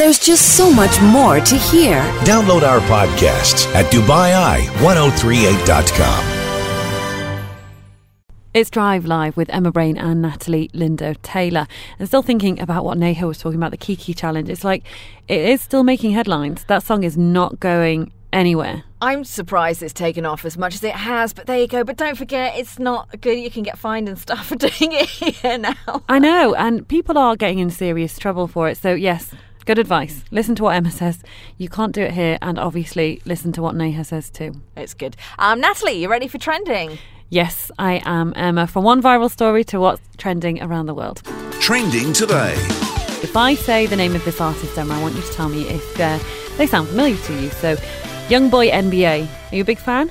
There's just so much more to hear. Download our podcasts at DubaiEye1038.com. It's Drive Live with Emma Brain and Natalie Lindo Taylor. And still thinking about what Neha was talking about, the Kiki challenge. It's like it is still making headlines. That song is not going anywhere. I'm surprised it's taken off as much as it has, but there you go. But don't forget, it's not good. You can get fined and stuff for doing it here now. I know, and people are getting in serious trouble for it. So, yes, good advice. Listen to what Emma says. You can't do it here, and obviously listen to what Neha says too. It's good. Um, Natalie, you ready for trending? Yes, I am Emma. From one viral story to what's trending around the world. Trending today. If I say the name of this artist, Emma, I want you to tell me if uh, they sound familiar to you. So, Young Boy NBA. Are you a big fan?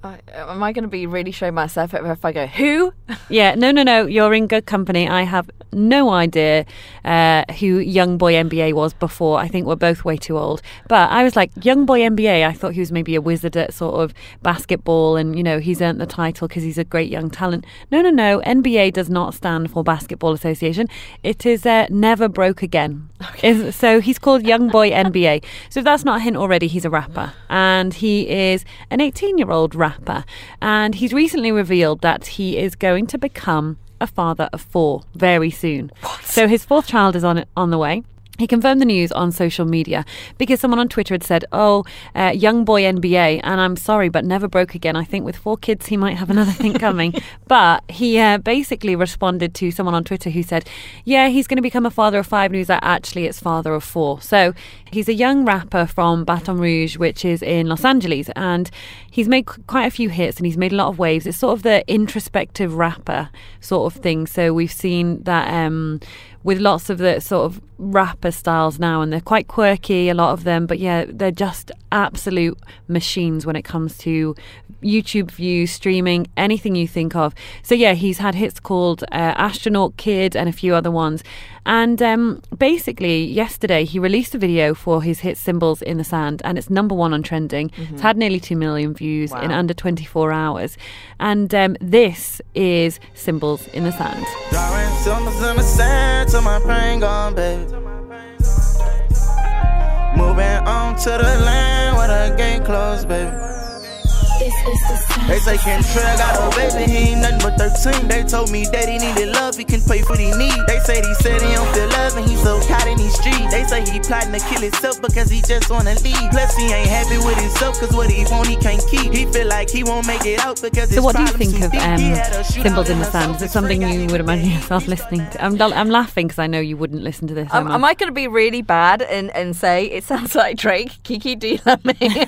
Uh, am I going to be really showing myself if I go, who? Yeah, no, no, no. You're in good company. I have no idea uh, who Young Boy NBA was before. I think we're both way too old. But I was like, Young Boy NBA, I thought he was maybe a wizard at sort of basketball and, you know, he's earned the title because he's a great young talent. No, no, no. NBA does not stand for Basketball Association. It is uh, Never Broke Again. Okay. so he's called Young Boy NBA. So if that's not a hint already, he's a rapper. And he is an 18 year old rapper rapper. And he's recently revealed that he is going to become a father of four very soon. What? So his fourth child is on on the way. He confirmed the news on social media because someone on Twitter had said, Oh, uh, young boy NBA, and I'm sorry, but never broke again. I think with four kids, he might have another thing coming. but he uh, basically responded to someone on Twitter who said, Yeah, he's going to become a father of five. And he was like, Actually, it's father of four. So he's a young rapper from Baton Rouge, which is in Los Angeles. And he's made quite a few hits and he's made a lot of waves. It's sort of the introspective rapper sort of thing. So we've seen that. Um, with lots of the sort of rapper styles now, and they're quite quirky, a lot of them, but yeah, they're just absolute machines when it comes to YouTube views, streaming, anything you think of. So yeah, he's had hits called uh, Astronaut Kid and a few other ones. And um, basically, yesterday he released a video for his hit Symbols in the Sand, and it's number one on trending. Mm-hmm. It's had nearly 2 million views wow. in under 24 hours. And um, this is Symbols in the Sand. To the land where the gate closed, baby. They say Kentrell got a baby, he ain't nothing but 13. They told me that he needed love, he can pay for the need. They say he said he don't feel love and he's so caught in these streets. They say he plotting to kill himself because he just wanna leave. Plus he ain't happy with himself cause what he want he can't keep. He feel like he won't make it out because So what do you think of um, Symbols in the Sand? Is it something you would imagine yourself listening to? I'm, I'm laughing because I know you wouldn't listen to this. Um, am I going to be really bad and, and say it sounds like Drake? Kiki, do you love me?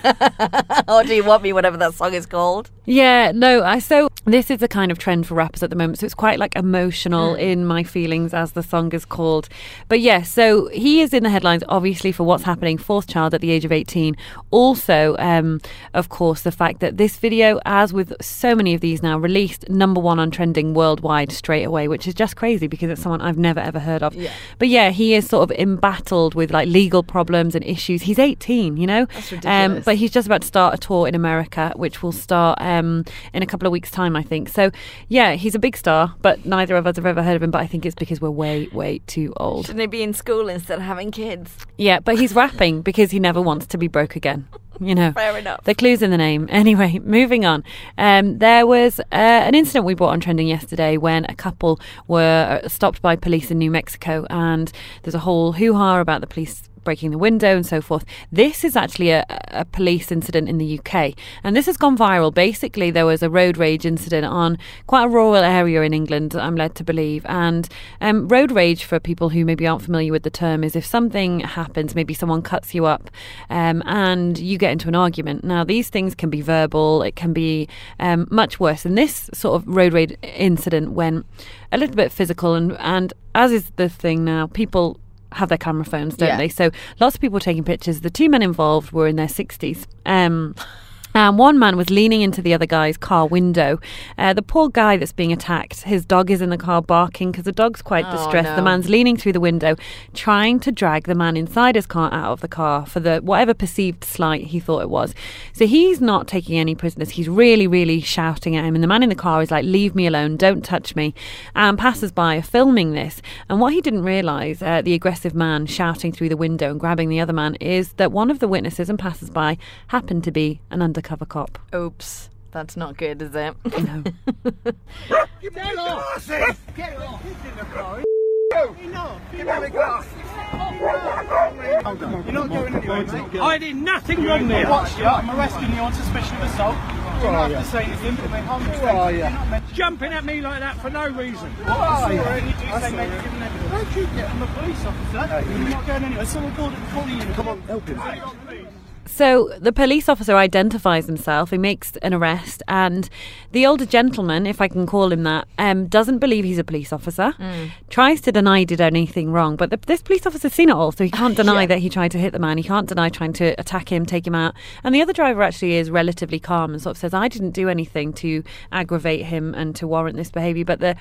or do you want me, whatever that song is called? Yeah, no, I so this is a kind of trend for rappers at the moment. So it's quite like emotional mm. in my feelings as the song is called. But yeah, so he is in the headlines obviously for what's happening, fourth child at the age of 18. Also, um, of course, the fact that this video, as with so many of these now, released number one on trending worldwide straight away, which is just crazy because it's someone I've never ever heard of. Yeah. But yeah, he is sort of embattled with like legal problems and issues. He's 18, you know? That's ridiculous. Um, but he's just about to start a tour in America, which will start um, in a couple of weeks' time, I think. So, yeah, he's a big star, but neither of us have ever heard of him. But I think it's because we're way, way too old. Shouldn't he be in school instead of having kids? Yeah, but he's rapping because he never wants to be broke again. You know, fair enough. The clue's in the name. Anyway, moving on. Um, there was uh, an incident we brought on trending yesterday when a couple were uh, stopped by police in New Mexico, and there's a whole hoo ha about the police breaking the window and so forth. This is actually a, a, police incident in the UK, and this has gone viral. Basically, there was a road rage incident on quite a rural area in England, I'm led to believe. And um, road rage, for people who maybe aren't familiar with the term, is if something happens, maybe someone cuts you up, um, and you get into an argument. Now, these things can be verbal, it can be um, much worse. And this sort of road rage incident went a little bit physical, and, and as is the thing now, people have their camera phones, don't yeah. they? So lots of people taking pictures. The two men involved were in their 60s. Um, And one man was leaning into the other guy's car window. Uh, the poor guy that's being attacked, his dog is in the car barking because the dog's quite Oh, distressed. The man's leaning through the window, trying to drag the man inside his car out of the car for the whatever perceived slight he thought it was. So he's not taking any prisoners. He's really, really shouting at him. And the man in the car is like, Leave me alone, don't touch me. And passers by are filming this. And what he didn't realise, uh, the aggressive man shouting through the window and grabbing the other man, is that one of the witnesses and passers by happened to be an undercover cop. Oops. That's not good, is it? No. You're not going anywhere, mate. I did nothing wrong there. I watched you. I'm arresting you on suspicion of assault. You don't have to say anything, but mate, I'm Who are you? Jumping at me like that for no reason. Why? You already do say, mate, you're. Don't you get I'm a police officer. You're not going anywhere. Someone called it calling you. Come on, help him. So the police officer identifies himself. He makes an arrest, and the older gentleman, if I can call him that, um, doesn't believe he's a police officer. Tries to deny he did anything wrong, but the, this police officer's seen it all, so he can't deny that he tried to hit the man. He can't deny trying to attack him, take him out. And the other driver actually is relatively calm and sort of says, "I didn't do anything to aggravate him and to warrant this behaviour." But the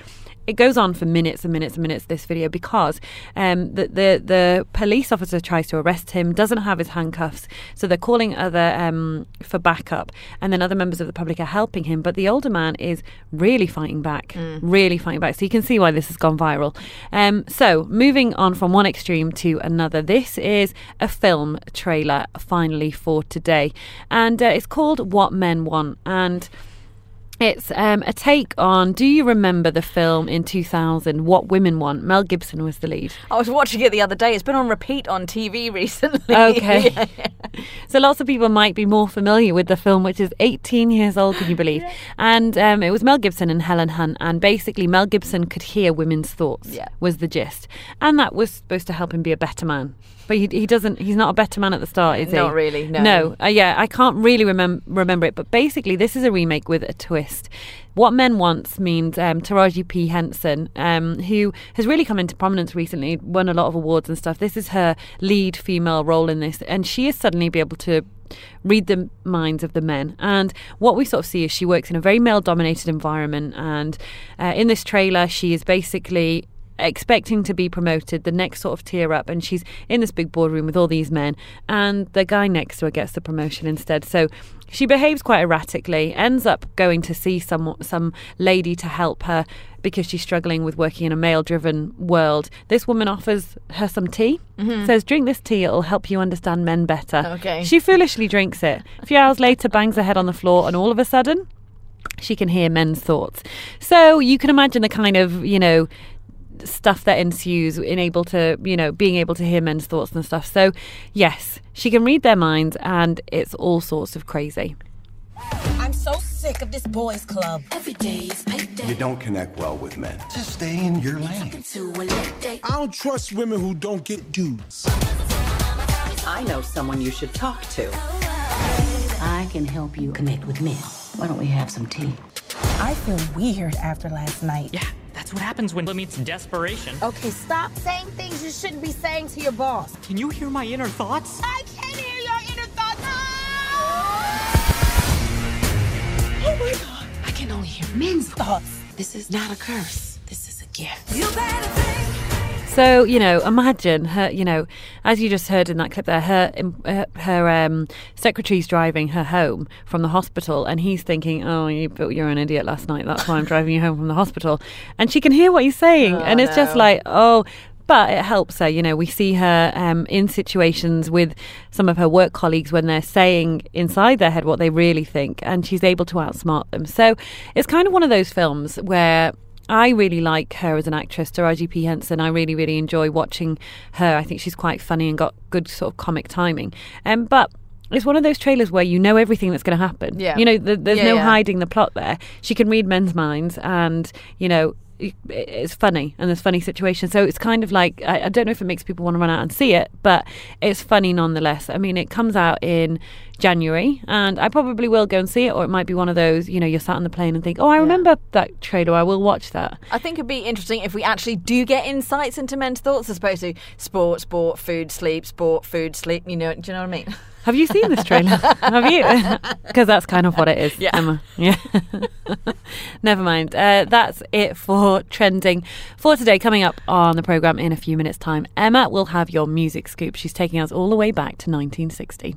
it goes on for minutes and minutes and minutes this video because um, the, the the police officer tries to arrest him doesn't have his handcuffs so they're calling other um, for backup and then other members of the public are helping him but the older man is really fighting back really fighting back so you can see why this has gone viral um, so moving on from one extreme to another this is a film trailer finally for today and uh, it's called What Men Want and it's um, a take on. Do you remember the film in 2000, What Women Want? Mel Gibson was the lead. I was watching it the other day. It's been on repeat on TV recently. Okay. so lots of people might be more familiar with the film, which is 18 years old, can you believe? And um, it was Mel Gibson and Helen Hunt. And basically, Mel Gibson could hear women's thoughts, Yeah. was the gist. And that was supposed to help him be a better man. But he, he doesn't, he's not a better man at the start, is he? Not really, no. No. Uh, yeah, I can't really remem- remember it. But basically, this is a remake with a twist. What Men Wants means um, Taraji P. Henson, um, who has really come into prominence recently, won a lot of awards and stuff. This is her lead female role in this, and she is suddenly be able to read the minds of the men. And what we sort of see is she works in a very male dominated environment. And uh, in this trailer, she is basically expecting to be promoted the next sort of tier up and she's in this big boardroom with all these men and the guy next to her gets the promotion instead. So she behaves quite erratically ends up going to see some some lady to help her because she's struggling with working in a male driven world. This woman offers her some tea mm-hmm. says drink this tea it'll help you understand men better. Okay. she foolishly drinks it. A few hours later bangs her head on the floor and all of a sudden she can hear men's thoughts. So you can imagine the kind of, you know, stuff that ensues in able to, you know, being able to hear men's thoughts and stuff. So, yes, she can read their minds and it's all sorts of crazy. I'm so sick of this boys club. Every day is payday. You don't connect well with men. Just stay in your lane. To a late day. I don't trust women who don't get dudes. I know someone you should talk to. I can help you connect with men. Why don't we have some tea? I feel weird after last night. Yeah, that's what happens when it meets desperation. Okay, stop saying things you shouldn't be saying to your boss. Can you hear my inner thoughts? I can hear your inner thoughts. Oh my god. I can only hear men's thoughts. This is not a curse. This is a gift. You better think. So, you know, imagine her, you know, as you just heard in that clip there, her her, her um, secretary's driving her home from the hospital and he's thinking, oh, you, you're an idiot last night. That's why I'm driving you home from the hospital. And she can hear what he's saying. and it's just like, oh, but it helps her. You know, we see her um, in situations with some of her work colleagues when they're saying inside their head what they really think, and she's able to outsmart them. So it's kind of one of those films where. I really like her as an actress, Taraji P. Henson. I really, really enjoy watching her. I think she's quite funny and got good sort of comic timing. Um, but it's one of those trailers where you know everything that's going to happen. Yeah. You know, th- there's Yeah, no yeah. hiding the plot there. She can read men's minds, and you know, it's funny and there's funny situations. So it's kind of like I, I don't know if it makes people want to run out and see it, but it's funny nonetheless. I mean, it comes out in January, and I probably will go and see it, or it might be one of those, you know, you're sat on the plane and think, oh, I remember that trailer, I will watch that. I think it'd be interesting if we actually do get insights into men's thoughts as opposed to sport, sport, food, sleep, sport, food, sleep. You know, do you know what I mean? Have you seen this trailer? Have you? Because that's kind of what it is, Yeah. Emma. Yeah. Never mind. Uh, that's it for trending for today. Coming up on the programme in a few minutes' time, Emma will have your music scoop. She's taking us all the way back to 1960.